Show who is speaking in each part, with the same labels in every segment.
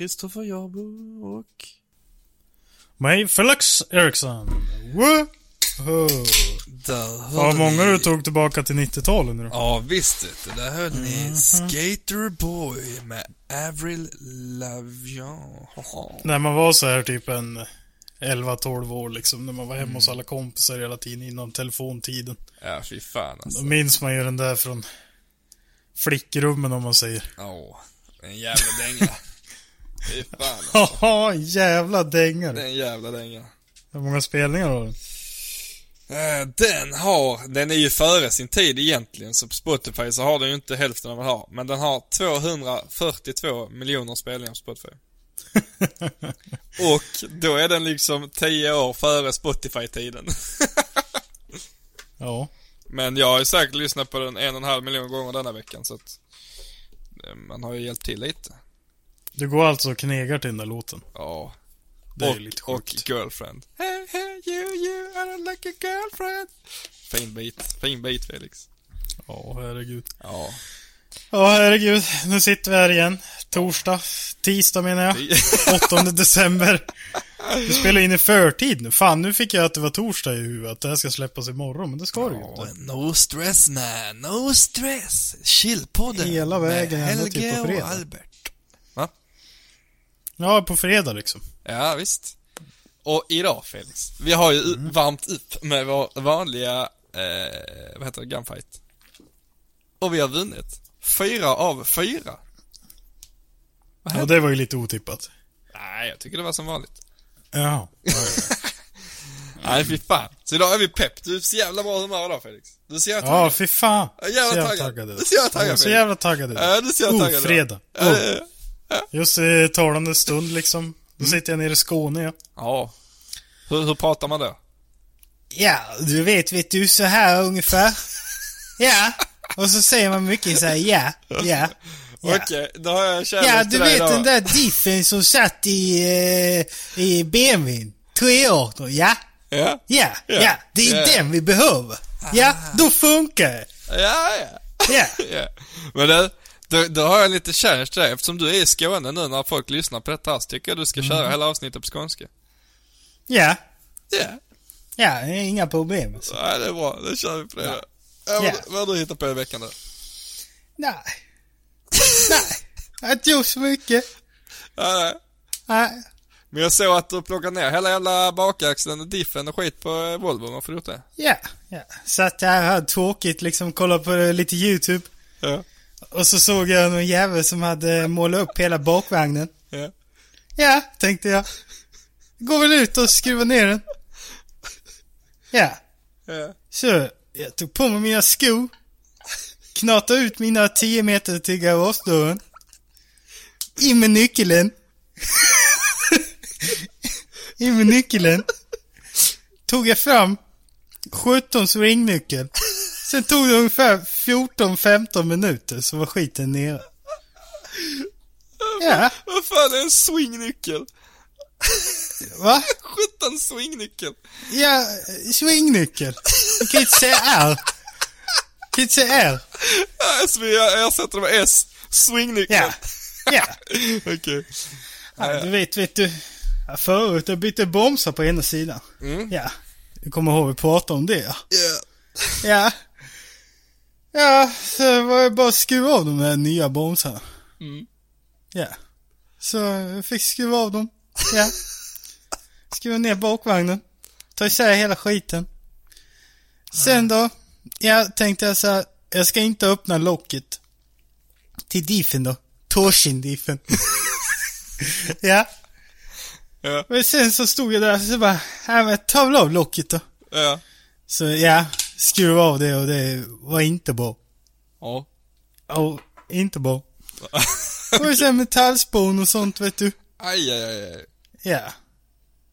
Speaker 1: Kristoffer Jarbo och...
Speaker 2: Mig, Felix Eriksson. Woho!
Speaker 1: Där
Speaker 2: Vad många
Speaker 1: ni...
Speaker 2: du tog tillbaka till 90-talet nu då.
Speaker 1: Ja, visst du. Där hörde ni
Speaker 2: Mhm.
Speaker 1: Skater Boy med Avril Lavigne.
Speaker 2: När man var så här typ en 11-12 år liksom. När man var hemma hos alla kompisar hela tiden innan telefontiden.
Speaker 1: Ja, fy fan
Speaker 2: Då
Speaker 1: alltså.
Speaker 2: minns man ju den där från flickrummen om man säger.
Speaker 1: Ja, en jävla dänga. Fy fan.
Speaker 2: Haha, jävla
Speaker 1: Det
Speaker 2: dängare.
Speaker 1: är en jävla dänga.
Speaker 2: Hur många spelningar har den?
Speaker 1: Eh, Den har, den är ju före sin tid egentligen, så på Spotify så har den ju inte hälften av vad den har. Men den har 242 miljoner spelningar på Spotify. Och då är den liksom 10 år före Spotify-tiden.
Speaker 2: Ja.
Speaker 1: Men jag har ju säkert lyssnat på den en och en halv miljon gånger denna veckan så att eh, man har ju hjälpt till lite.
Speaker 2: Du går alltså och knegar till den där låten.
Speaker 1: Ja.
Speaker 2: Det är
Speaker 1: och,
Speaker 2: ju lite
Speaker 1: och
Speaker 2: sjukt.
Speaker 1: girlfriend. Hey, hey, you, you, I don't like a girlfriend. Fin bit, fin bit Felix.
Speaker 2: Ja, herregud.
Speaker 1: Ja.
Speaker 2: Ja, herregud. Nu sitter vi här igen. Torsdag. Tisdag menar jag. 8 december. Vi spelar in i förtid nu. Fan, nu fick jag att det var torsdag i huvudet. Att det här ska släppas imorgon, men det ska det ju
Speaker 1: Ja,
Speaker 2: inte.
Speaker 1: no stress man, no stress. Chillpodden.
Speaker 2: Hela vägen ända
Speaker 1: Helge
Speaker 2: till på
Speaker 1: och
Speaker 2: fredag.
Speaker 1: Albert.
Speaker 2: Ja, på fredag liksom.
Speaker 1: Ja, visst. Och idag Felix, vi har ju
Speaker 2: Mm.
Speaker 1: varmt upp med vår vanliga, eh, vad heter det, gunfight. Och vi har vunnit. Fyra av fyra.
Speaker 2: Ja, det var ju lite otippat.
Speaker 1: Nej, jag tycker det var som vanligt.
Speaker 2: Ja.
Speaker 1: Nej, fy fan. Så idag är vi pepp. Du är så jävla bra humör idag Felix. Du är så jävla
Speaker 2: Ja,
Speaker 1: taggad.
Speaker 2: fy fan.
Speaker 1: Jag jävla taggad.
Speaker 2: taggad.
Speaker 1: Du så jävla taggad,
Speaker 2: Ja, Så
Speaker 1: Felix.
Speaker 2: jävla taggad.
Speaker 1: Ja, du så jävla
Speaker 2: Oh,
Speaker 1: taggad.
Speaker 2: fredag.
Speaker 1: Ja,
Speaker 2: Oh. Just i talande stund liksom. Då
Speaker 1: Mm.
Speaker 2: sitter jag nere i Skåne ja.
Speaker 1: Ja. Hur, hur pratar man då?
Speaker 2: Ja, du vet, vet du, så här ungefär. Ja. Och så säger man mycket så här, ja, ja. Ja,
Speaker 1: Okej, då har jag kärlek
Speaker 2: ja du
Speaker 1: dig
Speaker 2: vet
Speaker 1: idag.
Speaker 2: den där diffen som satt i, eh, i BMWn. 318, ja.
Speaker 1: Ja?
Speaker 2: Ja,
Speaker 1: Ja.
Speaker 2: ja, det är
Speaker 1: Ja.
Speaker 2: den vi behöver. Ja, då funkar det.
Speaker 1: Ja, ja.
Speaker 2: Ja.
Speaker 1: ja. Men du, Då, då har jag lite till dig. Eftersom du är i Skåne nu när folk lyssnar på detta här så tycker jag du ska köra hela avsnittet på skånska.
Speaker 2: Ja.
Speaker 1: Ja.
Speaker 2: Ja, inga problem. Alltså.
Speaker 1: Nej, det är bra. Då kör vi på det. Ja. Ja,
Speaker 2: Ja.
Speaker 1: vad, har du hittat på i veckan då?
Speaker 2: Nej. Nej. Jag har inte gjort så mycket.
Speaker 1: Ja, nej.
Speaker 2: Nej.
Speaker 1: Men jag såg att du plockar ner hela jävla bakaxeln och diffen och skit på Volvo. Varför gjort det?
Speaker 2: Ja. ja. Satt här, hade tråkigt, liksom kollade på lite YouTube.
Speaker 1: Ja.
Speaker 2: Och så såg jag någon jävel som hade målat upp hela bakvagnen.
Speaker 1: Ja.
Speaker 2: Ja, tänkte jag. Går väl ut och skruvar ner den. Ja.
Speaker 1: Ja.
Speaker 2: Så, jag tog på mig mina skor. Knatade ut mina 10 meter till garagedörren. In med nyckeln. In med nyckeln. Tog jag fram 17 ringnyckel. Sen tog det ungefär 14-15 minuter så var skiten nere. Ja,
Speaker 1: Vad fan är en swingnyckel?
Speaker 2: va?
Speaker 1: 17 swingnyckel.
Speaker 2: Ja, swingnyckel. Du kan inte säga R. Du kan inte säga R.
Speaker 1: Ja, så vi ersätter med S. Swingnyckel.
Speaker 2: Ja. Ja.
Speaker 1: Okej.
Speaker 2: ja du vet, vet du. Förut jag bytte bromsar på ena sidan. Ja. Du kommer ihåg vi pratade om det ja.
Speaker 1: Ja.
Speaker 2: Ja. Ja, så var det bara att skruva av de där nya bromsarna. Ja. Så jag fick skruva av dem. Ja. Skruva ner bakvagnen. Ta isär hela skiten. Sen då, ja, tänkte jag så här, jag ska inte öppna locket. Till diffen då. Torsin-diffen. ja.
Speaker 1: Ja.
Speaker 2: Men sen så stod jag där så bara, ja men ta väl av locket då.
Speaker 1: Ja.
Speaker 2: Så ja, skruva av det och det var inte bra.
Speaker 1: Ja.
Speaker 2: Ja, inte bra. Och sen metallspån och sånt vet du.
Speaker 1: Aj, aj, aj, aj.
Speaker 2: Ja.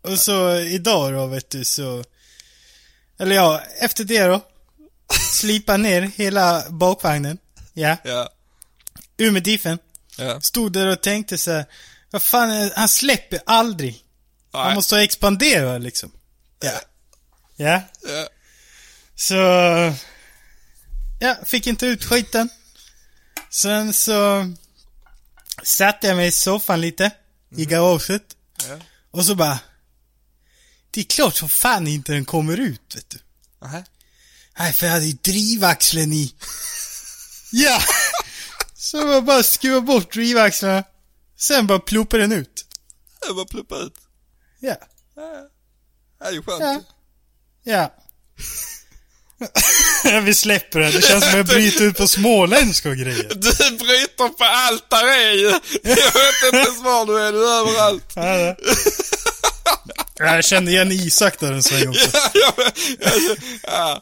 Speaker 2: Och så idag då vet du så... Eller ja, efter det då. Slipa ner hela bakvagnen. Ja.
Speaker 1: Ja.
Speaker 2: Ur med diffen.
Speaker 1: Ja.
Speaker 2: Stod där och tänkte så här, Vad fan, han släpper aldrig. Han
Speaker 1: Nej.
Speaker 2: måste expandera liksom. Ja. Ja.
Speaker 1: Ja.
Speaker 2: Så... Ja, fick inte ut skiten. Sen så... Satte jag mig i soffan lite. I garaget.
Speaker 1: Ja.
Speaker 2: Och så bara... Det är klart som fan inte den kommer ut, vet du.
Speaker 1: Nähä.
Speaker 2: Nej, för jag hade ju drivaxeln i. ja! Så jag bara skruva bort drivaxlarna. Sen bara ploppa den ut.
Speaker 1: Jag bara pluppa ut.
Speaker 2: Ja.
Speaker 1: Det är ju skönt.
Speaker 2: Ja. Ja. Vi släpper det. Det känns som att jag bryter ut på småländska och grejer.
Speaker 1: Du bryter på allt där är ju. Jag vet inte ens var du är, du är överallt.
Speaker 2: Ja, Jag kände igen Isak där en sväng också.
Speaker 1: Ja, ja.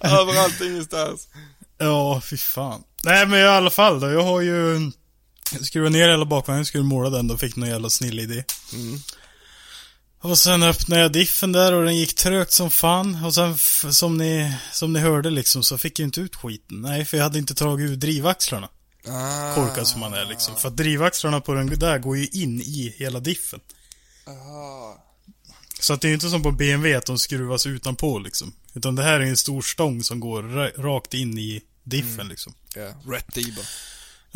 Speaker 1: Överallt, ingenstans.
Speaker 2: Ja, fy fan. Nej, men i alla fall då. Jag har ju skruvat ner hela bakvagnen, skulle måla den då, fick någon jävla snill idé. Och sen öppnade jag diffen där och den gick trögt som fan. Och sen, som ni, som ni hörde liksom, så fick jag inte ut skiten. Nej, för jag hade inte tagit ur drivaxlarna.
Speaker 1: Ah.
Speaker 2: Korkad som man är liksom. För att drivaxlarna på den där går ju in i hela diffen. Så att det är ju inte som på BMW att de skruvas utanpå liksom. Utan det här är en stor stång som går ra- rakt in i diffen liksom.
Speaker 1: Ja, rätt i bara.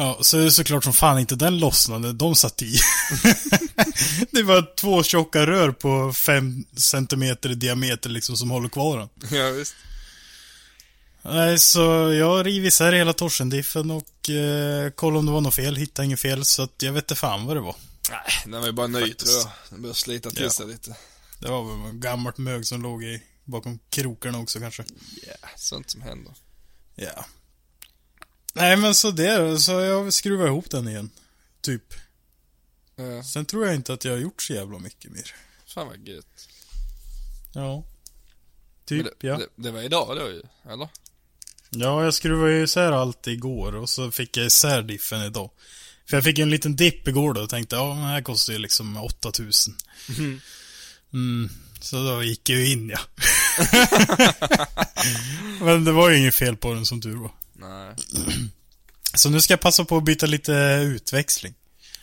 Speaker 2: Ja, så är det såklart som fan inte den lossnade, de satt i. det var två tjocka rör på fem centimeter i diameter liksom som håller kvar den.
Speaker 1: Ja, visst.
Speaker 2: Nej, så jag riv isär hela torsendiffen och eh, kollade om det var något fel. Hittade inget fel, så att jag vet inte fan vad det var.
Speaker 1: Nej, den var ju bara
Speaker 2: Faktiskt.
Speaker 1: tror jag. Den börjar slita till
Speaker 2: Ja.
Speaker 1: sig lite.
Speaker 2: Det var väl gammalt mög som låg i, bakom krokarna också kanske.
Speaker 1: Ja, sånt som händer.
Speaker 2: Ja. Nej men så det då, så jag skruvar ihop den igen. Typ.
Speaker 1: Ja,
Speaker 2: Sen tror jag inte att jag har gjort så jävla mycket mer.
Speaker 1: fan vad gött.
Speaker 2: Ja. Typ,
Speaker 1: det,
Speaker 2: ja.
Speaker 1: det, det var idag då ju, eller?
Speaker 2: Ja, jag skruvade ju isär allt igår och så fick jag isär diffen idag. För jag fick en liten dipp igår då och tänkte, ja det här kostar ju liksom 8000. Mm. Så då gick jag ju in ja. men det var ju inget fel på den som tur var.
Speaker 1: Nej.
Speaker 2: Så nu ska jag passa på att byta lite utväxling.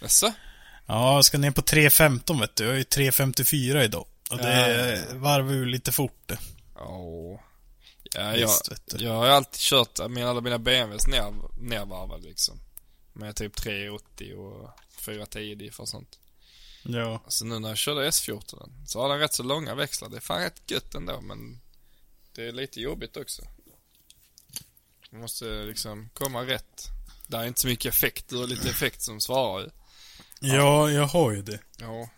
Speaker 1: Jaså?
Speaker 2: Ja, jag ska ner på 3.15 vet du. Jag är ju 3.54 idag. Och det
Speaker 1: ja,
Speaker 2: varvar ju lite fort det.
Speaker 1: Åh. Ja, jag,
Speaker 2: Visst,
Speaker 1: jag har alltid kört alla mina BMWs ner, nervarvade liksom. Med typ 380 och 410 diff och sånt.
Speaker 2: Ja.
Speaker 1: Så nu när jag körde S14 så har den rätt så långa växlar. Det är fan rätt gött ändå men det är lite jobbigt också. Man måste liksom komma rätt. Det är inte så mycket effekt. Du har lite effekt som svarar ju.
Speaker 2: Ja, jag har ju det.
Speaker 1: Ja.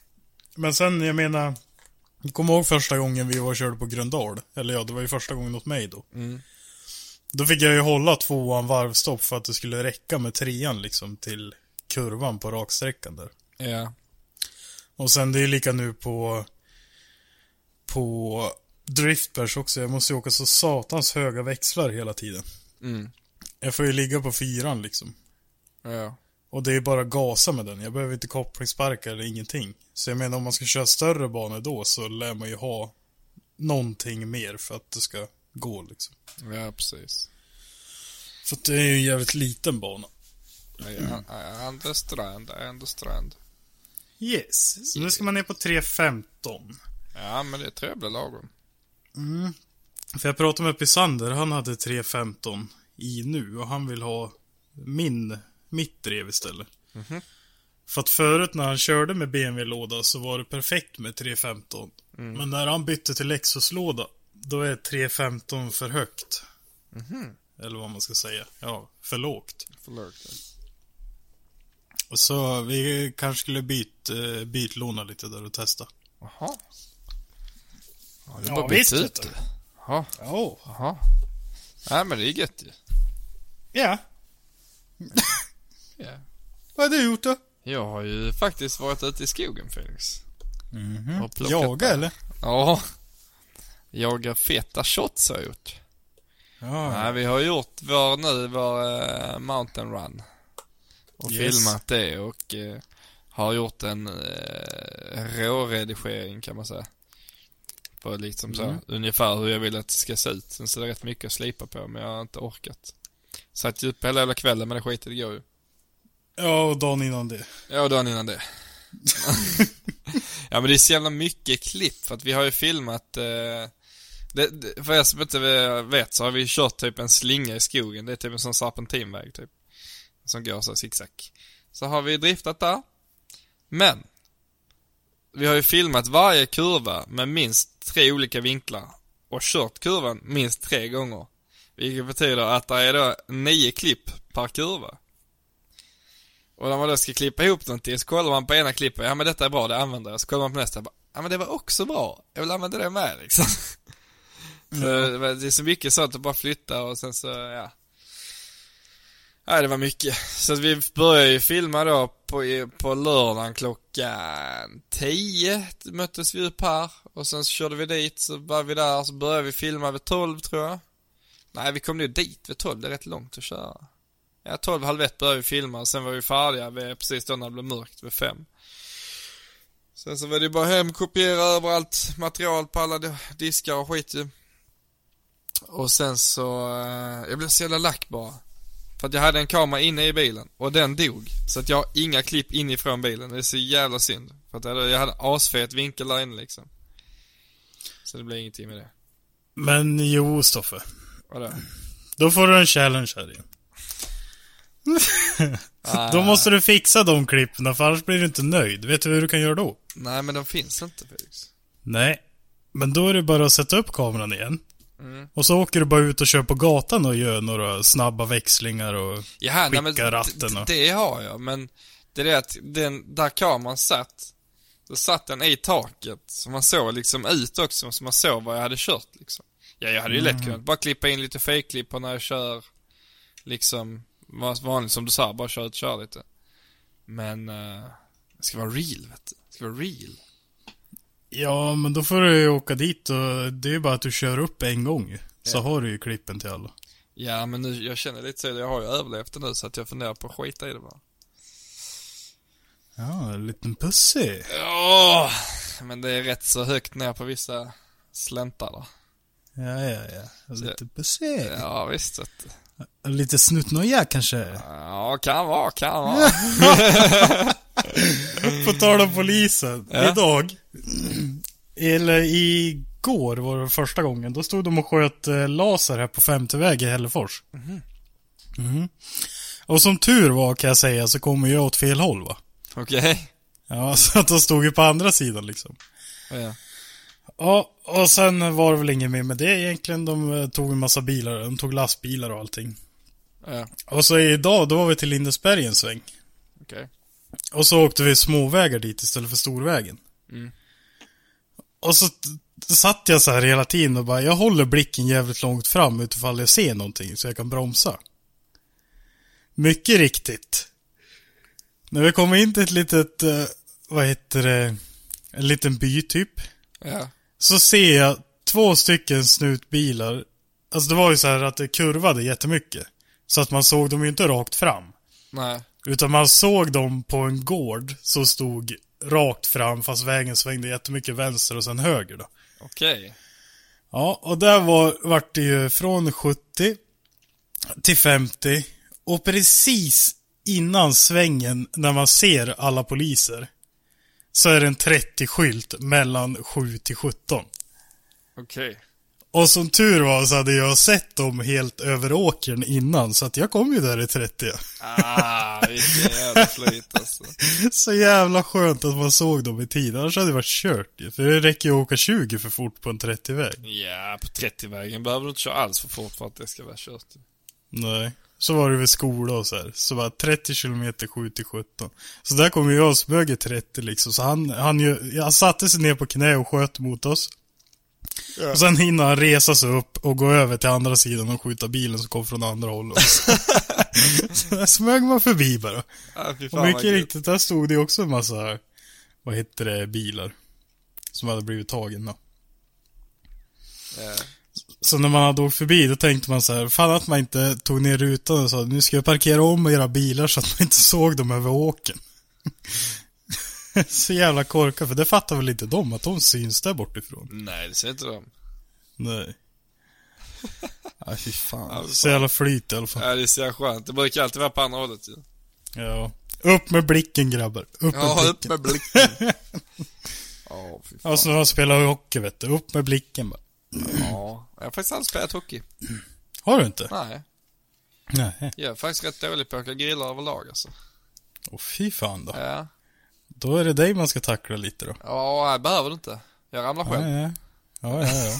Speaker 2: Men sen, jag menar. Jag kommer ihåg första gången vi var och körde på Gröndal. Eller ja, det var ju första gången åt mig då.
Speaker 1: Mm.
Speaker 2: Då fick jag ju hålla tvåan varvstopp för att det skulle räcka med trean liksom till kurvan på raksträckan där.
Speaker 1: Ja.
Speaker 2: Och sen det är ju lika nu på på driftbärs också. Jag måste ju åka så satans höga växlar hela tiden.
Speaker 1: Mm.
Speaker 2: Jag får ju ligga på fyran liksom.
Speaker 1: Ja.
Speaker 2: Och det är bara gasa med den. Jag behöver inte kopplingssparkar eller ingenting. Så jag menar om man ska köra större banor då så lär man ju ha någonting mer för att det ska gå liksom.
Speaker 1: Ja, precis.
Speaker 2: För att det är ju en jävligt liten bana.
Speaker 1: Ja, I understand, I understand.
Speaker 2: Yes. Så nu ska man ner på 3.15.
Speaker 1: Ja, men det jag blir lagom.
Speaker 2: För jag pratade med Pisander, han hade 3.15 i nu och han vill ha min, mitt drev istället. För att förut när han körde med BMW-låda så var det perfekt med 3.15. Men när han bytte till Lexus-låda, då är 3.15 för högt. Eller vad man ska säga. Ja, för lågt.
Speaker 1: Förlåt.
Speaker 2: Så vi kanske skulle byt, bytlåna lite där och testa.
Speaker 1: Jaha. Ja, det är
Speaker 2: Ja,
Speaker 1: bara byta
Speaker 2: vet
Speaker 1: ut det. Jaha.
Speaker 2: Ja.
Speaker 1: Jaha. Nej, men det är gött ju.
Speaker 2: Ja.
Speaker 1: Ja.
Speaker 2: Vad har du gjort då?
Speaker 1: Jag har ju faktiskt varit ute i skogen, Felix. Och plockat
Speaker 2: Jaga eller?
Speaker 1: Ja. Jaga feta shots har jag gjort.
Speaker 2: Ja.
Speaker 1: Nej, vi har gjort vår nu, vår eh, mountain run. Och
Speaker 2: Yes.
Speaker 1: filmat det och eh, har gjort en uh, råredigering kan man säga. På liksom så,
Speaker 2: Mm.
Speaker 1: ungefär hur jag vill att det ska se ut. Sen så är det rätt mycket att slipa på men jag har inte orkat. Satt ju uppe hela jävla kvällen men det skiter det går ju.
Speaker 2: Ja, och dagen innan det.
Speaker 1: Ja, och dagen innan det. ja, men det är så jävla mycket klipp för att vi har ju filmat, eh, det, det, för er som inte vet så har vi kört typ en slinga i skogen. Det är typ en sån serpentinväg typ. Som går så zigzag. Så har vi driftat där. Men, vi har ju filmat varje kurva med minst tre olika vinklar och kört kurvan minst tre gånger. Vilket betyder att det är då nio klipp per kurva. Och när man då ska klippa ihop någonting så kollar man på ena klippet, ja men detta är bra, det använder jag. Så kollar man på nästa, ja men det var också bra, jag vill använda det med liksom. Så det är så mycket sånt att bara flytta och sen så, ja. Nej, det var mycket. Så att vi började ju filma då på, på lördagen klockan 10 möttes vi upp här. Och sen så körde vi dit, så var vi där, så började vi filma vid 12 tror jag. Nej, vi kom nog dit vid 12, det är rätt långt att köra. Ja, 12, halv ett började vi filma och sen var vi färdiga vid, precis då när det blev mörkt vid 5. Sen så var det bara hem, kopiera överallt material på alla diskar och skit ju. Och sen så, eh, jag blev så jävla lack bara. För att jag hade en kamera inne i bilen och den dog. Så att jag har inga klipp inifrån bilen. Det är så jävla synd. För att jag hade, jag hade asfet vinkel där inne liksom. Så det blev ingenting med det.
Speaker 2: Men jo, Stoffe.
Speaker 1: Vadå?
Speaker 2: Då får du en challenge här igen. Då måste du fixa de klippen, för annars blir du inte nöjd. Vet du hur du kan göra då?
Speaker 1: Nej men de finns inte Felix.
Speaker 2: Nej. Men då är det bara att sätta upp kameran igen.
Speaker 1: Mm.
Speaker 2: Och så åker du bara ut och kör på gatan och gör några snabba växlingar och
Speaker 1: Jaha, nej, men
Speaker 2: skickar ratten och...
Speaker 1: det har jag, men det är det att den, där kameran satt, då satt den i taket, så man såg liksom ut också, så man såg vad jag hade kört liksom. Ja, jag hade ju
Speaker 2: Mm.
Speaker 1: lätt kunnat bara klippa in lite fejkklipp på när jag kör, liksom, vanligt som du sa, bara kör ut och kör lite. Men, uh, det ska vara real, vet du. Det ska vara real.
Speaker 2: Ja, men då får du ju åka dit och det är ju bara att du kör upp en gång. Så
Speaker 1: Ja.
Speaker 2: har du ju klippen till alla.
Speaker 1: Ja, men nu, jag känner lite så, jag har ju överlevt det nu, så att jag funderar på att skita i det bara.
Speaker 2: Ja, en liten pussy.
Speaker 1: Ja, men det är rätt så högt ner på vissa släntar där.
Speaker 2: Ja, ja, ja. Liten pussy.
Speaker 1: Ja, visst du.
Speaker 2: Lite snuttnoja kanske.
Speaker 1: Ja, kan vara, kan vara.
Speaker 2: På tal om polisen.
Speaker 1: Ja.
Speaker 2: Idag. Eller igår var det första gången. Då stod de och sköt eh, laser här på femte väg i Hällefors. Mhm. Och som tur var kan jag säga så kommer jag åt fel håll va.
Speaker 1: Okej.
Speaker 2: Ja, så att de stod ju på andra sidan liksom.
Speaker 1: Ja.
Speaker 2: Ja, och sen var det väl inget mer med det egentligen. De eh, tog en massa bilar, de tog lastbilar och allting.
Speaker 1: Ja.
Speaker 2: Och så idag, då var vi till Lindesberg en sväng.
Speaker 1: Okej.
Speaker 2: Och så åkte vi småvägar dit istället för storvägen.
Speaker 1: Mm.
Speaker 2: Och så satt jag så här hela tiden och bara, jag håller blicken jävligt långt fram utifall jag ser någonting så jag kan bromsa. Mycket riktigt. När vi kommer in till ett litet, eh, vad heter det, en liten by typ.
Speaker 1: Ja.
Speaker 2: Så ser jag två stycken snutbilar. Alltså det var ju så här att det kurvade jättemycket. Så att man såg dem ju inte rakt fram.
Speaker 1: Nej.
Speaker 2: Utan man såg dem på en gård som stod rakt fram fast vägen svängde jättemycket vänster och sen höger då.
Speaker 1: Okej.
Speaker 2: Ja, och där var, vart det ju från 70 till 50 och precis innan svängen när man ser alla poliser så är det en 30-skylt mellan 7 till 17.
Speaker 1: Okej.
Speaker 2: Och som tur var så hade jag sett dem helt över åkern innan så att jag kom ju där i 30.
Speaker 1: Ah, vilken jävla flyt alltså.
Speaker 2: Så jävla skönt att man såg dem i tid. Annars hade det varit kört ju. För det räcker ju att åka 20 för fort på en 30-väg.
Speaker 1: Ja, på 30-vägen behöver du inte köra alls för fort för att det ska vara kört.
Speaker 2: Nej. Så var det vid skola och så här. Så var 30 km 7 till 17. Så där kom jag och smög i 30 liksom. Så han, han ju, han satte sig ner på knä och sköt mot oss. Och sen hinner han resa sig upp och gå över till andra sidan och skjuta bilen som kom från andra hållet. så där smög man förbi bara.
Speaker 1: Fy
Speaker 2: Och mycket riktigt, där stod det också en massa, vad heter det, bilar. Som hade blivit tagna.
Speaker 1: Ja.
Speaker 2: Så när man hade åkt förbi, då tänkte man så här, fan att man inte tog ner rutan och sa, nu ska jag parkera om era bilar så att man inte såg dem över åken. så jävla korkat, för det fattar väl inte de, att de syns där bortifrån.
Speaker 1: Nej, det ser inte de.
Speaker 2: Nej. Nej, fy fan.
Speaker 1: Ja,
Speaker 2: Så jävla flyt i alla fall.
Speaker 1: Ja, det är så jävla skönt. Det brukar alltid vara på andra hållet ju.
Speaker 2: Ja. Upp med blicken grabbar. Upp med
Speaker 1: Ja, upp
Speaker 2: blicken.
Speaker 1: med blicken. Ja, fy fan.
Speaker 2: Ja, så när man spelar hockey vet du. Upp med blicken bara.
Speaker 1: Ja, jag har faktiskt aldrig spelat hockey.
Speaker 2: Har du inte?
Speaker 1: Nej,
Speaker 2: Nej.
Speaker 1: jag är faktiskt rätt dålig på att åka grillar överlag alltså.
Speaker 2: Åh fy fan då.
Speaker 1: Ja.
Speaker 2: Då är det dig man ska tackla lite då.
Speaker 1: Ja, jag behöver det inte. Jag ramlar
Speaker 2: Ja,
Speaker 1: själv.
Speaker 2: ja. Ja, ja, ja.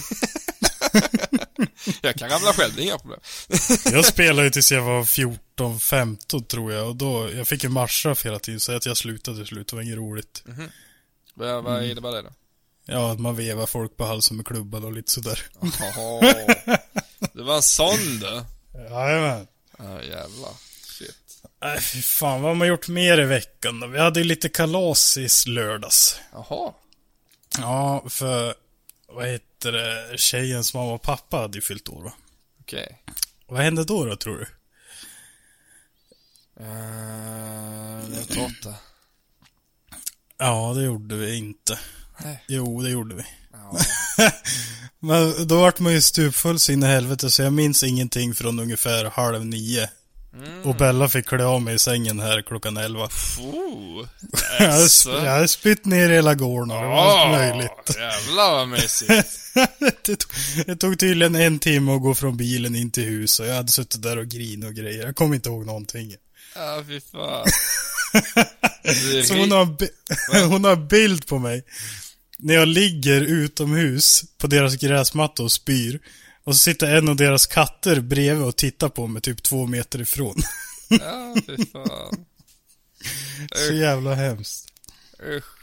Speaker 1: Jag kan ramla själv, det är inga problem.
Speaker 2: Jag spelade ju tills jag var 14, 15 tror jag. Och då, jag fick ju matchstraff hela tiden. Så att jag slutade till slut. Det var inget roligt.
Speaker 1: Vad, vad innebär det då?
Speaker 2: Ja, att man vevar folk på halsen med klubban och lite sådär.
Speaker 1: Jaha. Det var en sån du.
Speaker 2: Jajamän.
Speaker 1: Ja, jävlar. Shit.
Speaker 2: Nej, fy fan. Vad har man gjort mer i veckan då? Vi hade ju lite kalas i lördags.
Speaker 1: Jaha.
Speaker 2: Ja, för vad heter det? Tjejens mamma och pappa hade ju fyllt år va?
Speaker 1: Okej.
Speaker 2: Vad hände då då tror du?
Speaker 1: Uh, jag tror åtta.
Speaker 2: Ja, det gjorde vi inte.
Speaker 1: Nej.
Speaker 2: Jo, det gjorde vi.
Speaker 1: Ja.
Speaker 2: Men då vart man ju stupfull så in i helvete så jag minns ingenting från ungefär halv nio. Och Bella fick klä av mig i sängen här klockan elva.
Speaker 1: Oh.
Speaker 2: Jag hade, spytt ner hela gården och allt möjligt.
Speaker 1: Jävlar vad mysigt.
Speaker 2: det, tog, det tog tydligen en timme att gå från bilen in till hus och jag hade suttit där och grinat och grejer. Jag kommer inte ihåg någonting.
Speaker 1: Ja, fy fan.
Speaker 2: Så hon har, hon har bild på mig. När jag ligger utomhus på deras gräsmatta och spyr. Och så sitter en av deras katter bredvid och tittar på mig typ två meter ifrån.
Speaker 1: Ja, fy fan.
Speaker 2: så jävla hemskt.
Speaker 1: Usch.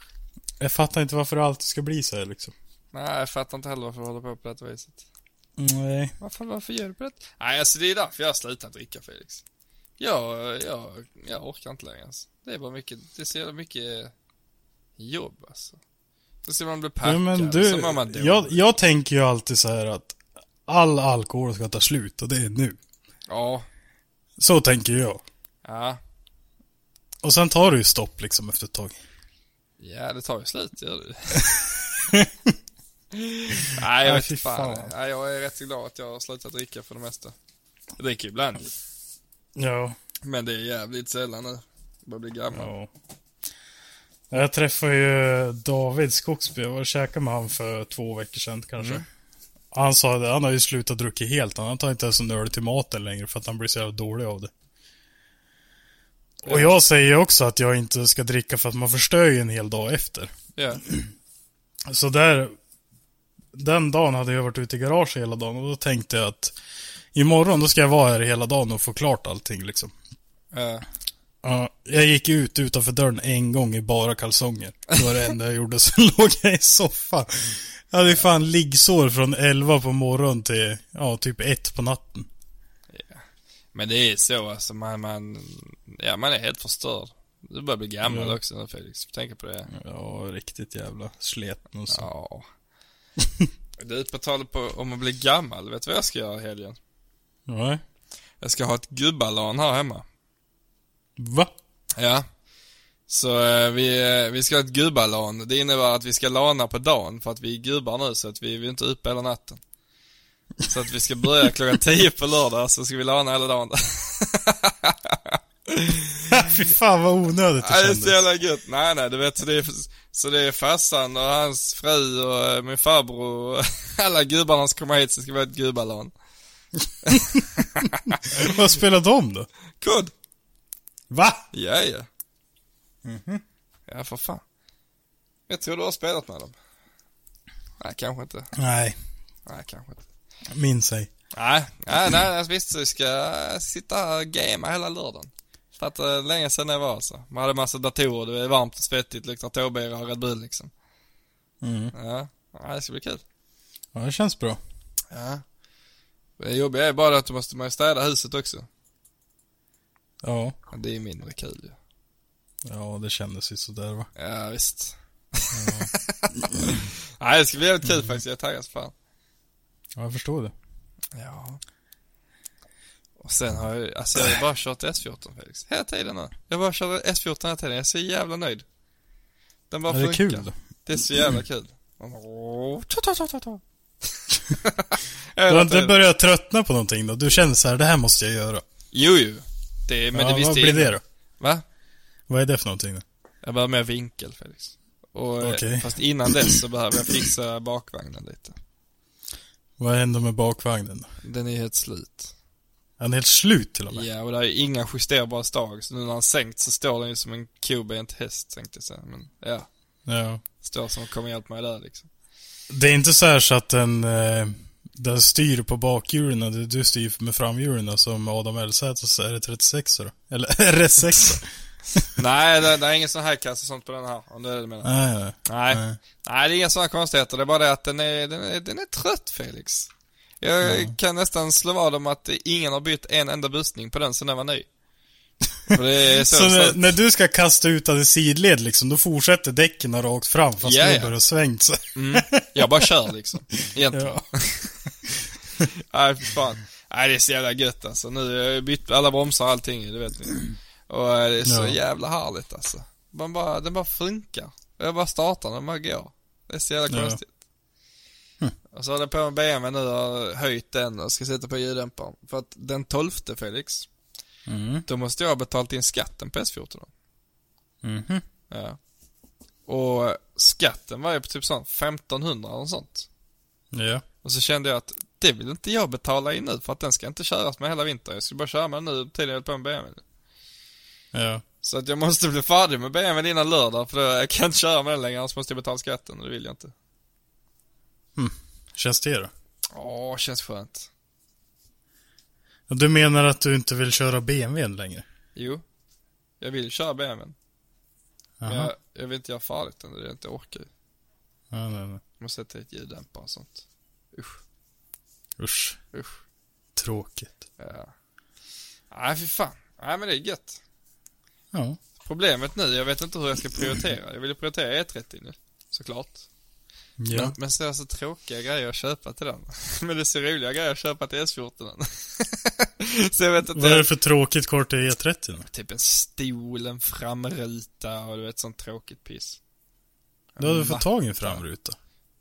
Speaker 2: Jag fattar inte varför det alltid ska bli så här liksom.
Speaker 1: Nej, jag fattar inte heller varför jag håller på på det viset.
Speaker 2: Nej.
Speaker 1: Varför, varför gör du på det? Nej, alltså det är därför jag har slutat dricka, Felix. Jag, jag, jag orkar inte längre alltså. Det är bara mycket, det är så jävla mycket jobb alltså. Så ser man bli packad,
Speaker 2: men
Speaker 1: så
Speaker 2: du,
Speaker 1: mår man dåligt.
Speaker 2: jag, jag tänker ju alltid så här att all alkohol ska ta slut och det är nu.
Speaker 1: Ja,
Speaker 2: Så tänker jag.
Speaker 1: ja.
Speaker 2: Och sen tar det ju stopp liksom efter ett tag.
Speaker 1: Ja, det tar ju slut, gör det. Nej, jag
Speaker 2: Nej,
Speaker 1: vet fan.
Speaker 2: fan.
Speaker 1: Nej, jag är rätt så glad att jag har slutat dricka för det mesta. Jag dricker ibland.
Speaker 2: Ja.
Speaker 1: Men det är jävligt sällan nu. Jag börjar bli gammal.
Speaker 2: Ja. Jag träffade ju David Skogsby. Jag var och käkade med han för två veckor sedan kanske.
Speaker 1: Mm.
Speaker 2: Han sa det, han har ju slutat dricka helt. Han tar inte ens en öl till maten längre för att han blir så jävla dålig av det. Och jag säger ju också att jag inte ska dricka för att man förstör ju en hel dag efter.
Speaker 1: Ja.
Speaker 2: Så där, den dagen hade jag varit ute i garaget hela dagen och då tänkte jag att imorgon då ska jag vara här hela dagen och få klart allting liksom.
Speaker 1: Ja.
Speaker 2: Ja, jag gick ut utanför dörren en gång i bara kalsonger. Det var det enda jag gjorde. Sen låg jag i soffan. Jag hade fan liggsår från 11 på morgonen till, ja, typ 1 på natten.
Speaker 1: Men det är så alltså, man, man, ja man är helt förstörd. Du börjar bli gammal
Speaker 2: Ja.
Speaker 1: också Felix, tänk på det.
Speaker 2: Ja, riktigt jävla sleten och så.
Speaker 1: Ja. Du, på tal om att bli gammal, vet du vad jag ska göra i helgen?
Speaker 2: Nej.
Speaker 1: Jag ska ha ett gubbalan här hemma.
Speaker 2: Va?
Speaker 1: Ja. Så eh, vi, eh, vi ska ha ett gubbalan. Det innebär att vi ska lana på dagen för att vi är gubbar nu så att vi, är inte uppe hela natten. Så att vi ska börja klockan 10 på lördag så ska vi lana hela dagen.
Speaker 2: Fy fan vad onödigt det
Speaker 1: det är så
Speaker 2: kändes.
Speaker 1: jävla gött. Nej, nej, du vet så det är, så det är farsan och hans fru och eh, min farbror och alla gubbarna som kommer hit så ska vi ha ett gubbalan.
Speaker 2: Vad spelar de då?
Speaker 1: Kod!
Speaker 2: Va?
Speaker 1: Ja, ja. Ja, för fan. Jag tror du har spelat med dem. Nej, kanske inte.
Speaker 2: Nej,
Speaker 1: Nej, kanske inte.
Speaker 2: minns ej.
Speaker 1: Nej, nej, nej, visst så ska sitta här och gamea hela lördagen. För att uh, länge sedan jag var alltså. Man hade massa datorer, det är varmt och svettigt, luktar tåbira och Red Bull liksom.
Speaker 2: Mm.
Speaker 1: Ja, det ska bli kul.
Speaker 2: Ja, det känns bra.
Speaker 1: Ja. Det jobbiga är bara att du måste man städa huset också.
Speaker 2: Ja.
Speaker 1: Ja, det är mindre kul ju.
Speaker 2: Ja, det kändes ju sådär va.
Speaker 1: Ja, visst. Nej, det ska bli jävligt kul faktiskt. Jag är taggad fan.
Speaker 2: Ja, jag förstår det.
Speaker 1: Ja. Och sen har jag, alltså jag har bara kört S14 Felix. Hela tiden nu. Jag bara kör S14 hela tiden. Jag är så jävla nöjd. Den bara
Speaker 2: Ja, det är
Speaker 1: funkar.
Speaker 2: kul.
Speaker 1: Det är så jävla kul. Man bara, åh, ta, ta, ta, ta, ta.
Speaker 2: Du har inte börjat tröttna på någonting då? Du känner så här, det här måste jag göra.
Speaker 1: Jo, jo. Det, men
Speaker 2: ja,
Speaker 1: det visste
Speaker 2: vad blir det då?
Speaker 1: Va?
Speaker 2: Vad är det för någonting då?
Speaker 1: Jag behöver mer vinkel Felix. Och, eh,
Speaker 2: Okej.
Speaker 1: Fast innan dess så behöver jag fixa bakvagnen lite.
Speaker 2: Vad händer med bakvagnen då?
Speaker 1: Den är helt slut.
Speaker 2: Är den helt slut till och med?
Speaker 1: Ja, och det är inga justerbara stag. Så nu när han sänkt så står den ju som en kobent häst tänkte jag säga. Men ja,
Speaker 2: Ja.
Speaker 1: står som kommer hjälpa mig där liksom.
Speaker 2: Det är inte så här så att den, eh, den styr på bakhjulen och du- du styr med framhjulen som Adam Elsäters R36 då? Eller RS6?
Speaker 1: Nej, det, det är ingen sån här kass och sånt på den här. Om det är det du menar.
Speaker 2: Nej, nej.
Speaker 1: Nej.
Speaker 2: Nej.
Speaker 1: Nej, det är inga sådana konstigheter. Det är bara det att den är, den är, den är trött Felix. Jag kan nästan slå vad om att ingen har bytt en enda bussning på den sen den var ny. Det är så,
Speaker 2: Så när,
Speaker 1: så
Speaker 2: när du ska kasta ut av det sidled liksom, då fortsätter däcken rakt fram fast du
Speaker 1: ja.
Speaker 2: börjar svängt sig.
Speaker 1: mm, jag bara kör liksom. Egentligen.
Speaker 2: Ja.
Speaker 1: Nej, för fan. Nej, det är så jävla gött alltså. Nu har jag bytt alla bromsar och allting, det vet ni. Och eh, det är så
Speaker 2: Ja.
Speaker 1: jävla härligt alltså. Man bara, den bara funkar. Jag bara startar den, bara går. Det är så jävla
Speaker 2: Ja. Hm.
Speaker 1: konstigt. Och så håller jag på med BMW nu och höjt den och ska sätta på ljuddämparen. För att den 12 Felix,
Speaker 2: Mm.
Speaker 1: då måste jag ha betalt in skatten på S14. då.
Speaker 2: Mhm.
Speaker 1: Ja. Och skatten var ju på typ sån 1500 eller något sånt.
Speaker 2: Ja.
Speaker 1: Och så kände jag att det vill inte jag betala in nu för att den ska inte köras med hela vintern. Jag ska bara köra med den nu tiden jag höll på med BMW.
Speaker 2: Ja.
Speaker 1: Så att jag måste bli färdig med BMW innan lördag för då, jag kan inte köra med den längre annars måste jag betala skatten och det vill jag inte.
Speaker 2: Känns det då?
Speaker 1: Åh, känns skönt.
Speaker 2: Du menar att du inte vill köra BMWn längre?
Speaker 1: Jo. Jag vill köra BMW. Men
Speaker 2: Jaha.
Speaker 1: jag, jag vill inte göra farligt den, det är det jag inte orkar.
Speaker 2: Ja, nej, nej.
Speaker 1: Jag måste sätta ett ljuddämpare och sånt. Usch,
Speaker 2: Usch.
Speaker 1: usch.
Speaker 2: Tråkigt.
Speaker 1: Ja. Nej, fy fan. Nej, men det är gött.
Speaker 2: Ja.
Speaker 1: Problemet nu, jag vet inte hur jag ska prioritera. Jag vill ju prioritera E30 nu, såklart.
Speaker 2: Ja.
Speaker 1: Men, men så är det så tråkiga grejer att köpa till den. Men det är så roliga grejer att köpa till S14. så jag vet
Speaker 2: Vad är det
Speaker 1: inte.
Speaker 2: för tråkigt kort i E30 då?
Speaker 1: Typ en stol, en framruta och du vet sånt tråkigt piss.
Speaker 2: Då hade du fått tag i en framruta.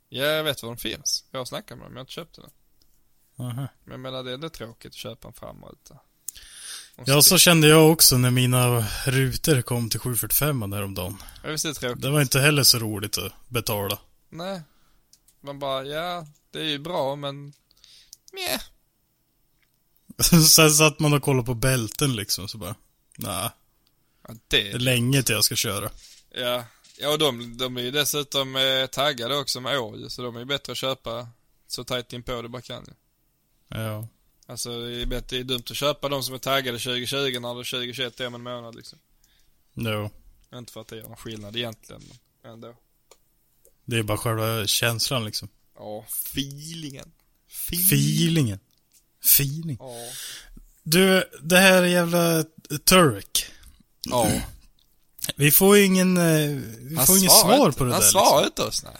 Speaker 1: Ja, jag vet var de finns. Jag har snackat med dem, jag har inte köpt den.
Speaker 2: Aha.
Speaker 1: Men jag menar, det är ändå tråkigt att köpa en framruta.
Speaker 2: Ja, så kände jag också när mina rutor kom till 745 häromdagen.
Speaker 1: Ja, visst är det tråkigt?
Speaker 2: Det var inte heller så roligt att betala.
Speaker 1: Nej. Man bara, ja, det är ju bra men... Mjä.
Speaker 2: Sen satt man och kollade på bälten liksom, så bara, nej,
Speaker 1: Ja,
Speaker 2: det är
Speaker 1: det...
Speaker 2: länge till jag ska köra.
Speaker 1: Ja. Ja, och de, de är ju dessutom eh, taggade också med år ju, så de är ju bättre att köpa så tajt in på det bara kan ju.
Speaker 2: Ja.
Speaker 1: Alltså det är, bättre, det är dumt att köpa de som är taggade 2020 när det är 2021 är om en månad liksom.
Speaker 2: Jo.
Speaker 1: Inte för att det gör någon skillnad egentligen, men ändå.
Speaker 2: Det är bara själva känslan liksom.
Speaker 1: Ja, feelingen. Feel.
Speaker 2: Feelingen. Feeling.
Speaker 1: Ja.
Speaker 2: Du, det här jävla Turek.
Speaker 1: Ja.
Speaker 2: Vi får ingen, eh, vi får inget svar
Speaker 1: inte.
Speaker 2: på det
Speaker 1: Han
Speaker 2: där.
Speaker 1: svarar
Speaker 2: liksom.
Speaker 1: inte oss, nej.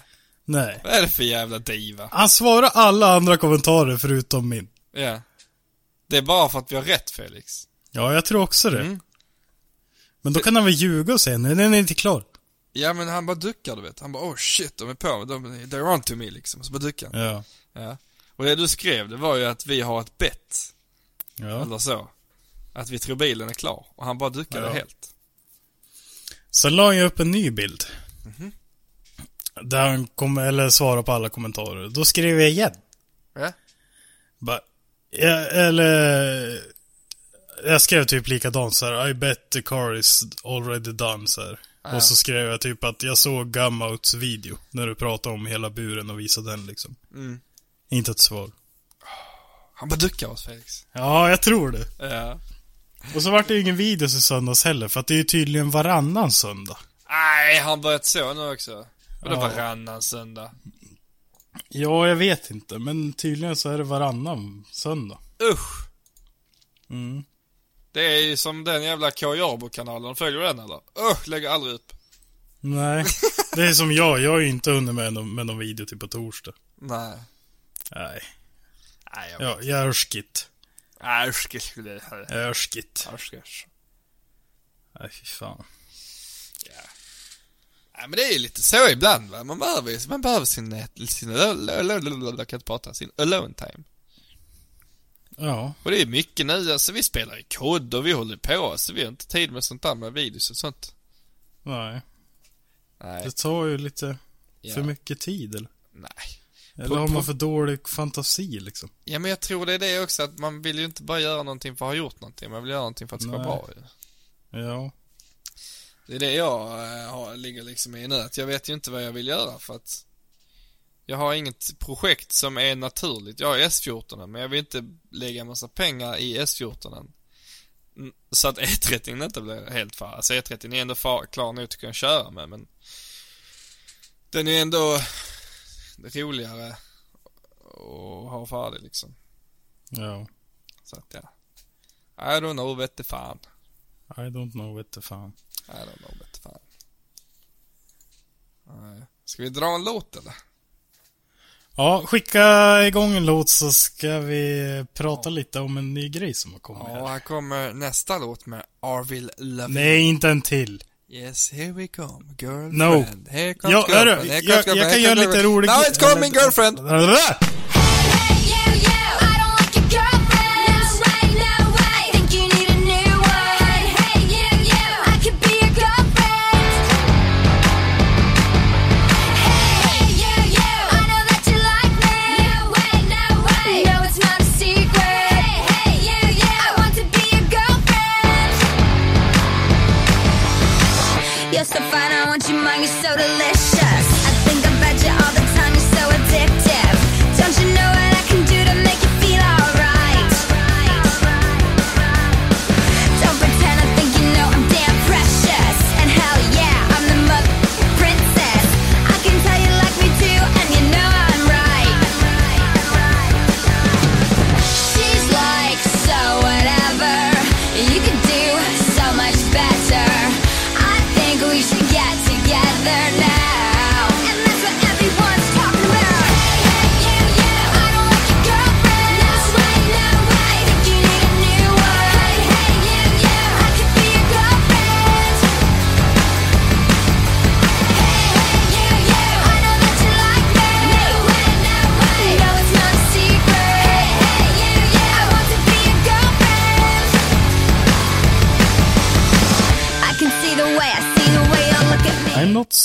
Speaker 2: Nej.
Speaker 1: Vad är det för jävla diva?
Speaker 2: Han svarar alla andra kommentarer förutom min.
Speaker 1: Ja. Det är bara för att vi har rätt, Felix.
Speaker 2: Ja, jag tror också det.
Speaker 1: Mm.
Speaker 2: Men då kan han väl ljuga och säga, nej den är inte klar.
Speaker 1: Ja, men han bara duckar, du vet. Han bara, oh shit, de är på, de, they're on to me, liksom. Så bara duckar han.
Speaker 2: Ja.
Speaker 1: Ja. Och det du skrev, det var ju att vi har ett bett.
Speaker 2: Ja.
Speaker 1: Eller så. Att vi tror bilen är klar. Och han bara duckade
Speaker 2: Ja.
Speaker 1: helt.
Speaker 2: Sen la ju upp en ny bild.
Speaker 1: Mhm.
Speaker 2: Där han kom, eller svarade på alla kommentarer. Då skrev jag igen.
Speaker 1: Ja.
Speaker 2: Bara, ja, eller... Jag skrev typ likadant så här. I bet the car is already done så här.
Speaker 1: Ja.
Speaker 2: Och så skrev jag typ att jag såg Gummouts video. När du pratade om hela buren och visade den liksom.
Speaker 1: Mm.
Speaker 2: Inte ett svar.
Speaker 1: Han bara duckar oss, Felix.
Speaker 2: Ja, jag tror det.
Speaker 1: Ja.
Speaker 2: Och så vart det ju ingen video i söndags heller. För att det är ju tydligen varannan söndag.
Speaker 1: Nej, han börjat så nu också. Vadå
Speaker 2: Ja.
Speaker 1: varannan söndag?
Speaker 2: Ja, jag vet inte. Men tydligen så är det varannan söndag.
Speaker 1: Usch!
Speaker 2: Mm.
Speaker 1: Det är ju som den jävla K. Jarbo-kanalen. Följer du den eller? Usch, lägger aldrig upp.
Speaker 2: Nej. Det är som jag. Jag har ju inte hunnit med någon, med någon video till på torsdag.
Speaker 1: Nej.
Speaker 2: Nej.
Speaker 1: Nej, jag...
Speaker 2: Ja, jag är skit.
Speaker 1: Det skulle jag...
Speaker 2: Är skit.
Speaker 1: Usch, usch.
Speaker 2: Nej, fy fan.
Speaker 1: Nej, men det är ju lite så ibland va. Man behöver ju- man behöver sin, sin, jag kan inte prata, sin alone time.
Speaker 2: Ja.
Speaker 1: Och det är mycket nu, alltså vi spelar i kod och vi håller på, så vi har inte tid med sånt där med videos och sånt.
Speaker 2: Nej.
Speaker 1: Nej.
Speaker 2: Det tar ju lite
Speaker 1: Ja.
Speaker 2: för mycket tid eller?
Speaker 1: Nej.
Speaker 2: Eller
Speaker 1: På-
Speaker 2: har man för dålig fantasi liksom?
Speaker 1: Ja men jag tror det är det också att man vill ju inte bara göra någonting för att ha gjort någonting, man vill göra någonting för att det ska vara bra ju.
Speaker 2: Ja.
Speaker 1: Det är det jag eh, har, ligger liksom i nu, att jag vet ju inte vad jag vill göra för att jag har inget projekt som är naturligt. Jag har S14 men jag vill inte lägga en massa pengar i S14 Mm, så att E30 inte blir helt far. Alltså E30 är ändå far, klar nu att kunna köra med men den är ändå roligare att ha färdig liksom.
Speaker 2: Ja.
Speaker 1: Så att ja. I don't know vette fan.
Speaker 2: I don't know what the fan.
Speaker 1: I don't know vette fan. Ska vi dra en låt eller?
Speaker 2: Ja, skicka igång en låt så ska vi prata lite om en ny grej som har kommit
Speaker 1: Ja,
Speaker 2: här.
Speaker 1: här kommer nästa låt med Arvil Love.
Speaker 2: Nej, inte en till.
Speaker 1: Yes, here we come, girlfriend.
Speaker 2: No.
Speaker 1: Here comes
Speaker 2: Ja,
Speaker 1: girlfriend. Here
Speaker 2: jag, jag
Speaker 1: girlfriend.
Speaker 2: kan göra lite rolig...
Speaker 1: Now it's coming girlfriend!
Speaker 3: You're so fine, I want you mine, you're so delicious.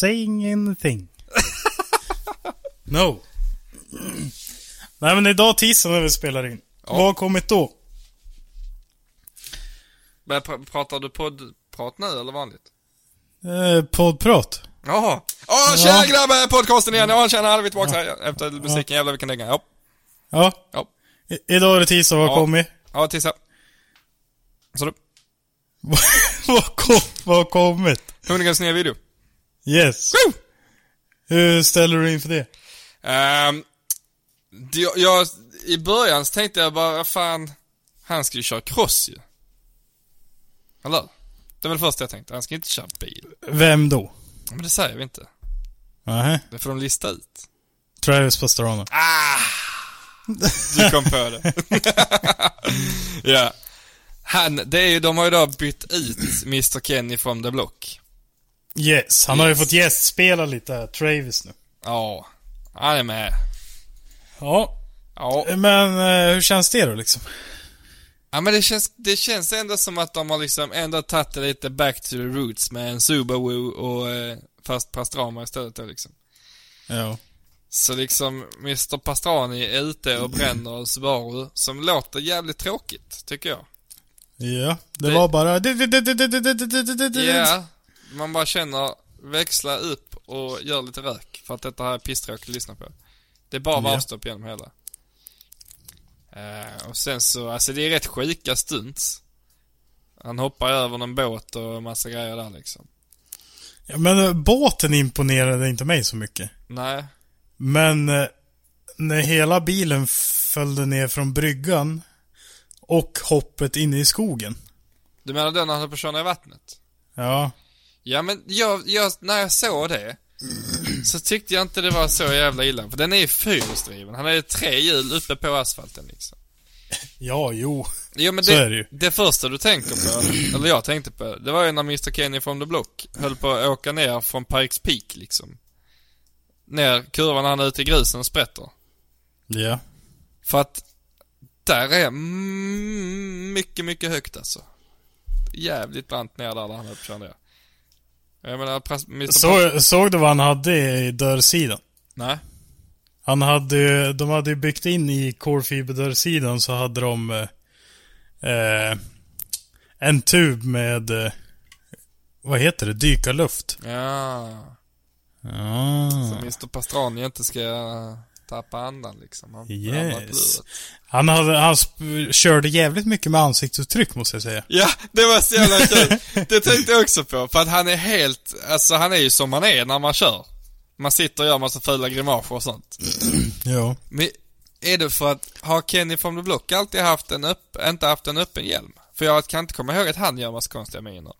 Speaker 2: Saying anything. no. Nej men idag tisdag när vi spelar in. Vad har kommit då?
Speaker 1: Men pr- pratar du poddprat nu eller vanligt?
Speaker 2: Eh, poddprat.
Speaker 1: Jaha. Åh, tjena grabbar! Podcasten igen. Ja, tjena, vi är tillbaka här efter musiken. Jävlar vilken dänga. Ja.
Speaker 2: Ja.
Speaker 1: Ja.
Speaker 2: I- idag är det tisdag, vad har
Speaker 1: Ja.
Speaker 2: kommit?
Speaker 1: Ja, tissa. Så du.
Speaker 2: vad kom, vad har kommit?
Speaker 1: Hundigans nya video.
Speaker 2: Yes.
Speaker 1: Woo!
Speaker 2: Hur ställer du in för det?
Speaker 1: Ehm, det- jag, jag, I början så tänkte jag bara, fan, han ska ju köra cross ju. Eller Det var det första jag tänkte. Han ska inte köra bil.
Speaker 2: Vem då?
Speaker 1: Men det säger vi inte.
Speaker 2: Nähä.
Speaker 1: Det får de lista ut.
Speaker 2: Travis Pastrana.
Speaker 1: Du kom på det. ja. Han, det är ju, de har ju då bytt ut Mr Kenny from the Block.
Speaker 2: Yes, han har ju fått gästspela lite här, Travis nu.
Speaker 1: Ja, han är med.
Speaker 2: Ja.
Speaker 1: Ja.
Speaker 2: Men eh, hur känns det då liksom?
Speaker 1: Ja men det känns, det känns ändå som att de har liksom ändå tagit det lite back to the roots med en Subaru och eh, fast Pastrama istället då liksom.
Speaker 2: Ja.
Speaker 1: Så liksom Mr Pastrani är ute och bränner en Subaru som låter jävligt tråkigt, tycker jag.
Speaker 2: Ja, det,
Speaker 1: Det-
Speaker 2: var bara...
Speaker 1: Ja, man bara känner växla upp och gör lite rök för att detta här är pisstråkigt att lyssna på. Det är bara varvstopp genom hela. Eh, och sen så, alltså det är rätt sjuka stunts. Han hoppar över någon båt och massa grejer där liksom.
Speaker 2: Ja, men eh, båten imponerade inte mig så mycket.
Speaker 1: Nej,
Speaker 2: Men eh, när hela bilen följde ner från bryggan och hoppet inne i skogen.
Speaker 1: du menar den han höll på att köra i vattnet?
Speaker 2: Ja.
Speaker 1: Ja men jag, jag, när jag såg det så tyckte jag inte det var så jävla illa. För den är ju fyrhjulsdriven. Han hade tre hjul uppe på asfalten liksom.
Speaker 2: Ja, jo.
Speaker 1: Jo men
Speaker 2: Så
Speaker 1: det,
Speaker 2: är det ju.
Speaker 1: det första du tänker på, eller jag tänkte på, det var ju när Mr Kenny from the Block höll på att åka ner från Pikes Peak liksom. Ner kurvan han är ute i grusen och sprätter.
Speaker 2: Ja.
Speaker 1: För att där är mycket, mycket högt alltså. Jävligt brant ner där, där han köra ner. Jag menar, Mr.
Speaker 2: Så, såg du vad han hade i dörrsidan?
Speaker 1: Nej.
Speaker 2: Han hade, de hade byggt in i kolfiberdörrsidan så hade de eh, eh, en tub med, eh, vad heter det, dykarluft.
Speaker 1: Ja.
Speaker 2: Ah.
Speaker 1: Så Mr Pastrani inte ska tappa andan liksom. Han
Speaker 2: Yes. Han, hade, han körde jävligt mycket med ansiktsuttryck måste jag säga.
Speaker 1: Ja, det var så jävla kul. Det tänkte jag också på. För att han är helt, alltså han är ju som man är när man kör. Man sitter och gör massa fula grimaser och sånt.
Speaker 2: Ja.
Speaker 1: Men är det för att, har Kenny from the Block alltid haft en upp, inte haft en öppen hjälm? För jag kan inte komma ihåg att han gör massa konstiga miner.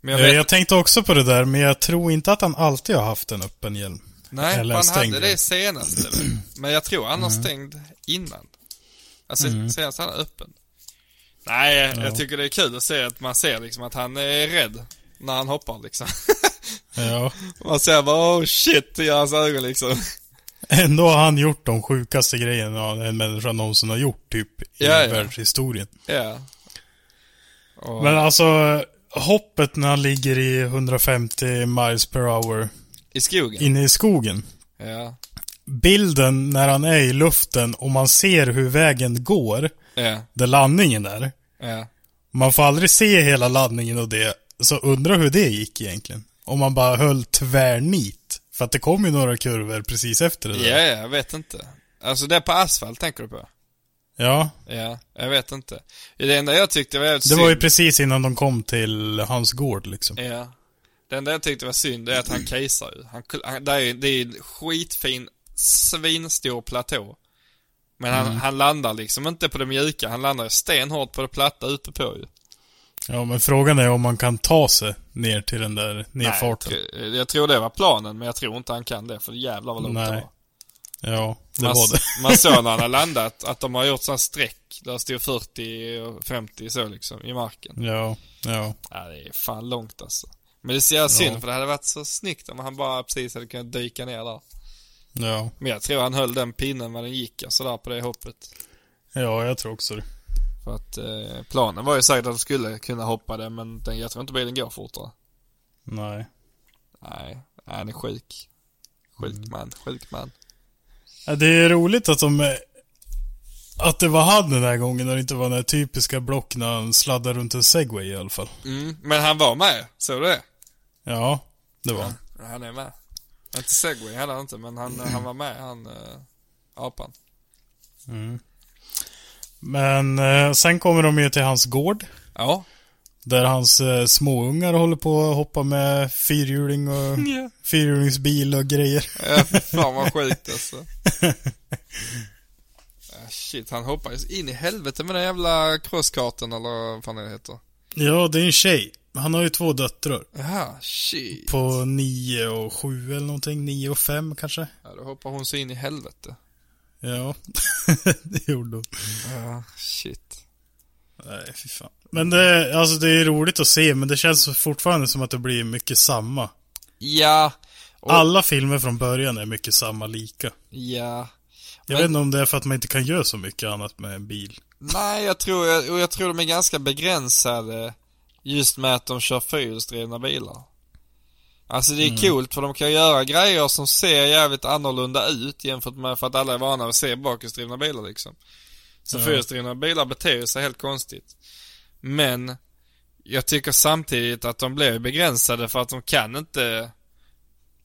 Speaker 1: Men jag
Speaker 2: Jag,
Speaker 1: vet,
Speaker 2: jag tänkte också på det där, men jag tror inte att han alltid har haft en öppen hjälm.
Speaker 1: Nej,
Speaker 2: eller
Speaker 1: han
Speaker 2: stängd
Speaker 1: hade det senaste väl. Men jag tror han har
Speaker 2: Mm.
Speaker 1: stängd innan. Alltså senast han är öppen. Nej, jag tycker det är kul att se att man ser liksom att han är rädd när han hoppar liksom.
Speaker 2: Ja.
Speaker 1: Man ser bara oh shit i hans ögon liksom.
Speaker 2: Ändå har han gjort de sjukaste grejerna en människa någonsin har gjort, typ, i
Speaker 1: Ja, ja.
Speaker 2: världshistorien.
Speaker 1: Ja. Och,
Speaker 2: Men alltså, hoppet när han ligger i 150 miles per hour
Speaker 1: I skogen?
Speaker 2: inne i skogen.
Speaker 1: Ja.
Speaker 2: Bilden när han är i luften och man ser hur vägen går,
Speaker 1: Ja.
Speaker 2: där landningen är.
Speaker 1: Ja.
Speaker 2: Man får aldrig se hela landningen och det, så undra hur det gick egentligen. Om man bara höll tvärnit. För att det kom ju några kurvor precis efter det
Speaker 1: Ja,
Speaker 2: där.
Speaker 1: ja, jag vet inte. Alltså det är på asfalt tänker du på?
Speaker 2: Ja,
Speaker 1: Ja, jag vet inte. Det enda jag tyckte var
Speaker 2: det var ju
Speaker 1: synd.
Speaker 2: precis innan de kom till hans gård liksom.
Speaker 1: Ja. Det enda jag tyckte var synd är att han casear ju. Han, han, det, är, det är en skitfin, svinstor platå. Men han, han landar liksom inte på det mjuka, han landar ju stenhårt på det platta uppe på ju.
Speaker 2: Ja, men frågan är om man kan ta sig ner till den där
Speaker 1: Nej,
Speaker 2: nedfarten.
Speaker 1: jag, tror- jag tror det var planen, men jag tror inte han kan det, för jävlar vad långt det
Speaker 2: Nej.
Speaker 1: var.
Speaker 2: Ja, det
Speaker 1: Man,
Speaker 2: var det.
Speaker 1: man såg när han har landat att de har gjort sådana streck där det stod 40 och 50 så liksom i marken.
Speaker 2: Ja, ja.
Speaker 1: Ja, det är fan långt alltså. Men det är så jävla synd
Speaker 2: Ja.
Speaker 1: för det hade varit så snyggt om han bara precis hade kunnat dyka ner där.
Speaker 2: Ja,
Speaker 1: Men jag tror han höll den pinnen vad den gick alltså där på det hoppet.
Speaker 2: ja jag tror också det.
Speaker 1: För att eh, planen var ju säkert att de skulle kunna hoppa det men den, jag tror inte bilen går fortare.
Speaker 2: Nej.
Speaker 1: Nej, han är sjuk. Sjuk
Speaker 2: Mm.
Speaker 1: man, sjuk man.
Speaker 2: Ja, det är roligt att de... Att det var han den här gången och det inte var den här typiska block när han sladdar runt en segway i alla fall.
Speaker 1: Mm. Men han var med, såg du det?
Speaker 2: Ja, det var han.
Speaker 1: Han är med. Inte segway han inte, men han, han var med, han äh, apan.
Speaker 2: Men eh, sen kommer de ju till hans gård.
Speaker 1: Ja.
Speaker 2: Där hans eh, småungar håller på att hoppa med fyrhjuling och
Speaker 1: Ja.
Speaker 2: fyrhjulingsbil och grejer.
Speaker 1: Ja, fan vad sjukt alltså. Ja, shit, han hoppades in i helvete med den jävla crosskarten eller vad fan det heter.
Speaker 2: Ja, det är en tjej. Han har ju två döttrar.
Speaker 1: Jaha, shit.
Speaker 2: På nio och sju eller någonting. Nio och fem kanske.
Speaker 1: Ja, då hoppar hon sig in i helvete.
Speaker 2: Ja, det gjorde hon.
Speaker 1: Ja, shit.
Speaker 2: Nej, fy fan. Men det, alltså det är roligt att se, men det känns fortfarande som att det blir mycket samma.
Speaker 1: Ja. Och,
Speaker 2: Alla filmer från början är mycket samma lika.
Speaker 1: Ja.
Speaker 2: Jag
Speaker 1: Men-
Speaker 2: vet inte om det är för att man inte kan göra så mycket annat med en bil.
Speaker 1: Nej, jag tror, jag, jag tror de är ganska begränsade just med att de kör fyrhjulsdrivna bilar. Alltså det är coolt för de kan göra grejer som ser jävligt annorlunda ut jämfört med för att alla är vana att se bakhjulsdrivna bilar liksom. Så
Speaker 2: Ja.
Speaker 1: fyrhjulsdrivna bilar beter sig helt konstigt. Men jag tycker samtidigt att de blir begränsade för att de kan inte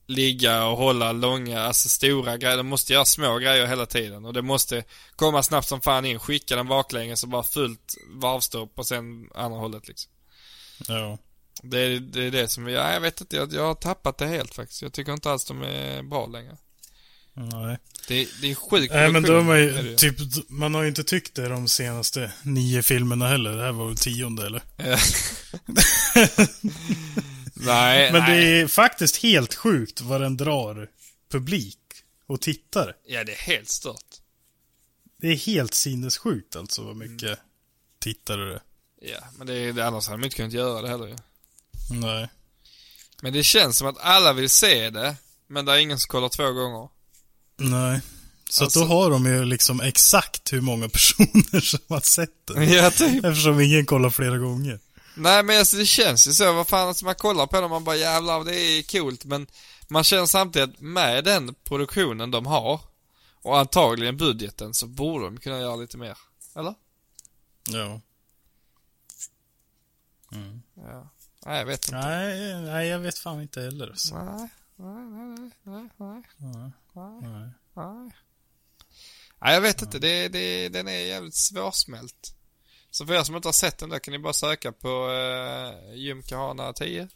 Speaker 1: ligga och hålla långa, alltså stora grejer. De måste göra små grejer hela tiden och det måste komma snabbt som fan in, skicka den baklänges och bara fullt varvstopp och sen andra hållet liksom.
Speaker 2: Ja.
Speaker 1: Det är det, är det som, ja, jag vet inte, jag, jag har tappat det helt faktiskt. Jag tycker inte alls de är bra längre.
Speaker 2: Nej.
Speaker 1: Det, det är sjukt
Speaker 2: Nej men då är man ju, typ, man har ju inte tyckt det de senaste nio filmerna heller. Det här var väl tionde eller?
Speaker 1: Ja. nej,
Speaker 2: Men
Speaker 1: nej.
Speaker 2: det är faktiskt helt sjukt vad den drar publik och tittare.
Speaker 1: Ja, det är helt stört.
Speaker 2: Det är helt sinnessjukt alltså vad mycket tittare det är.
Speaker 1: Ja, men det är, det, annars hade de inte kunnat göra det heller ju.
Speaker 2: Nej.
Speaker 1: Men det känns som att alla vill se det, men det är ingen som kollar två gånger.
Speaker 2: Nej. Så
Speaker 1: Alltså-
Speaker 2: då har de ju liksom exakt hur många personer som har sett den.
Speaker 1: Ja, typ.
Speaker 2: Eftersom ingen kollar flera gånger.
Speaker 1: Nej men alltså det känns ju så, vad fan, alltså man kollar på och man bara jävlar det är coolt men man känner samtidigt med den produktionen de har och antagligen budgeten så borde de kunna göra lite mer. Eller?
Speaker 2: Ja.
Speaker 1: Ja. Nej jag vet inte.
Speaker 2: Nej, nej jag vet fan inte heller. alltså. Så.
Speaker 1: Nej, nej, nej, nej, nej, nej,
Speaker 2: Nej.
Speaker 1: nej. Nej jag vet inte, det, det, den är jävligt svårsmält. Så för er som inte har sett den där kan ni bara söka på uh, Gymkhana 10.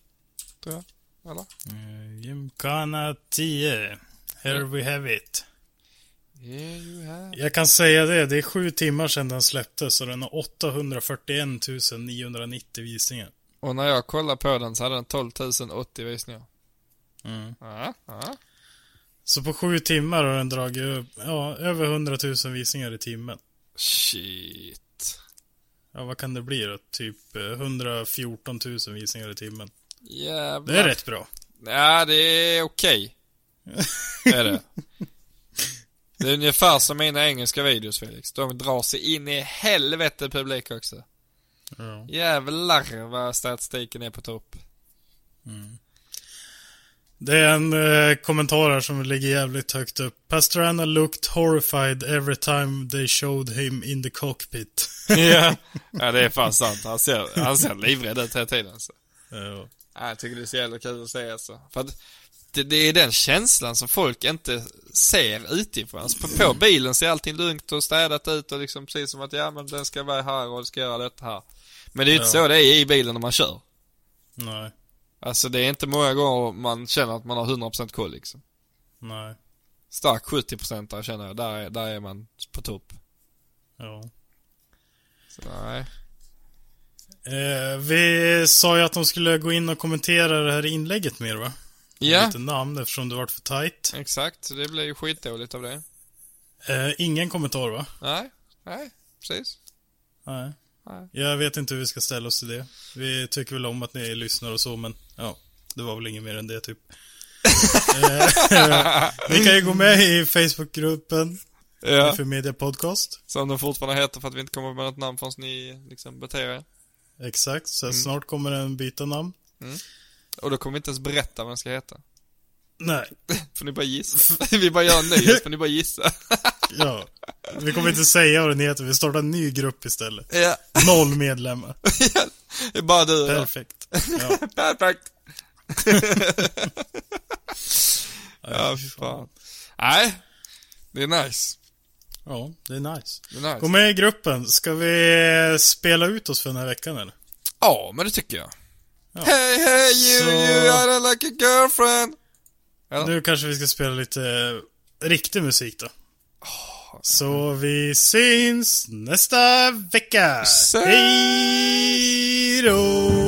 Speaker 1: Tror jag. Eller?
Speaker 2: Eh, Gymkhana 10. Here we have it.
Speaker 1: Yeah, you have.
Speaker 2: Jag kan säga det, det är sju timmar sedan den släpptes och den har 841 990 visningar.
Speaker 1: Och när jag kollade på den så hade den 12 080 visningar.
Speaker 2: Mm.
Speaker 1: Ja, ja.
Speaker 2: Så på sju timmar har den dragit upp, ja, över 100 000 visningar i timmen.
Speaker 1: Shit.
Speaker 2: Ja, vad kan det bli då? Typ eh, 114 000 visningar i timmen.
Speaker 1: Jävlar.
Speaker 2: Det är rätt bra.
Speaker 1: Ja, det är okej. är det. Det är ungefär som mina engelska videos Felix. De drar sig in i helvete publik också.
Speaker 2: Ja.
Speaker 1: Jävlar vad statistiken är på topp.
Speaker 2: Det är en eh, kommentar här som ligger jävligt högt upp. Pastrana looked horrified every time they showed him in the cockpit.
Speaker 1: ja. ja, det är fan sant. Han ser, han ser livrädd ut hela tiden alltså.
Speaker 2: ja.
Speaker 1: Ja, jag tycker det är så jävla kul att se alltså. För att det, det är den känslan som folk inte ser utifrån. Alltså på, på bilen ser allting lugnt och städat ut och liksom precis som att ja men den ska vara här och det ska göra detta här. Men det är ju inte
Speaker 2: Ja.
Speaker 1: så det är i bilen när man kör.
Speaker 2: Nej.
Speaker 1: Alltså det är inte många gånger man känner att man har 100% koll liksom.
Speaker 2: Nej.
Speaker 1: Stark 70% där känner jag, där är, där är man på topp.
Speaker 2: Ja.
Speaker 1: Så nej.
Speaker 2: Eh, vi sa ju att de skulle gå in och kommentera det här inlägget mer va?
Speaker 1: Ja,
Speaker 2: Lite namn eftersom det vart för tight.
Speaker 1: exakt. Det blir ju skitdåligt av det.
Speaker 2: Eh, ingen kommentar va?
Speaker 1: Nej, nej, precis.
Speaker 2: Nej.
Speaker 1: Nej.
Speaker 2: Jag vet inte hur vi ska ställa oss till det. Vi tycker väl om att ni lyssnar och så, men ja, det var väl inget mer än det typ. Eh, Ni kan ju gå med i Facebookgruppen
Speaker 1: Ja.
Speaker 2: för Media Podcast.
Speaker 1: Som den fortfarande heter för att vi inte kommer med något namn förrän ni liksom beter er.
Speaker 2: Exakt, så snart kommer den byta namn.
Speaker 1: Mm. Och då kommer vi inte ens berätta vad den ska heta.
Speaker 2: Nej.
Speaker 1: Får ni bara gissa. vi bara gör en ny, så får ni bara gissa.
Speaker 2: Ja. Vi kommer inte säga vad den heter, vi startar en ny grupp istället.
Speaker 1: ja.
Speaker 2: Noll medlemmar.
Speaker 1: det är bara du och.
Speaker 2: Perfekt. Ja.
Speaker 1: Perfekt. ja, fy fan. Nej, det är nice.
Speaker 2: ja, det är nice.
Speaker 1: Det är nice.
Speaker 2: Gå med i gruppen. Ska vi spela ut oss för den här veckan eller?
Speaker 1: Ja, men det tycker jag. Hey, hey you,
Speaker 2: Så-
Speaker 1: you, I don't like a girlfriend. Ja.
Speaker 2: Nu kanske vi ska spela lite eh, riktig musik då. Så vi syns nästa vecka. Hej då!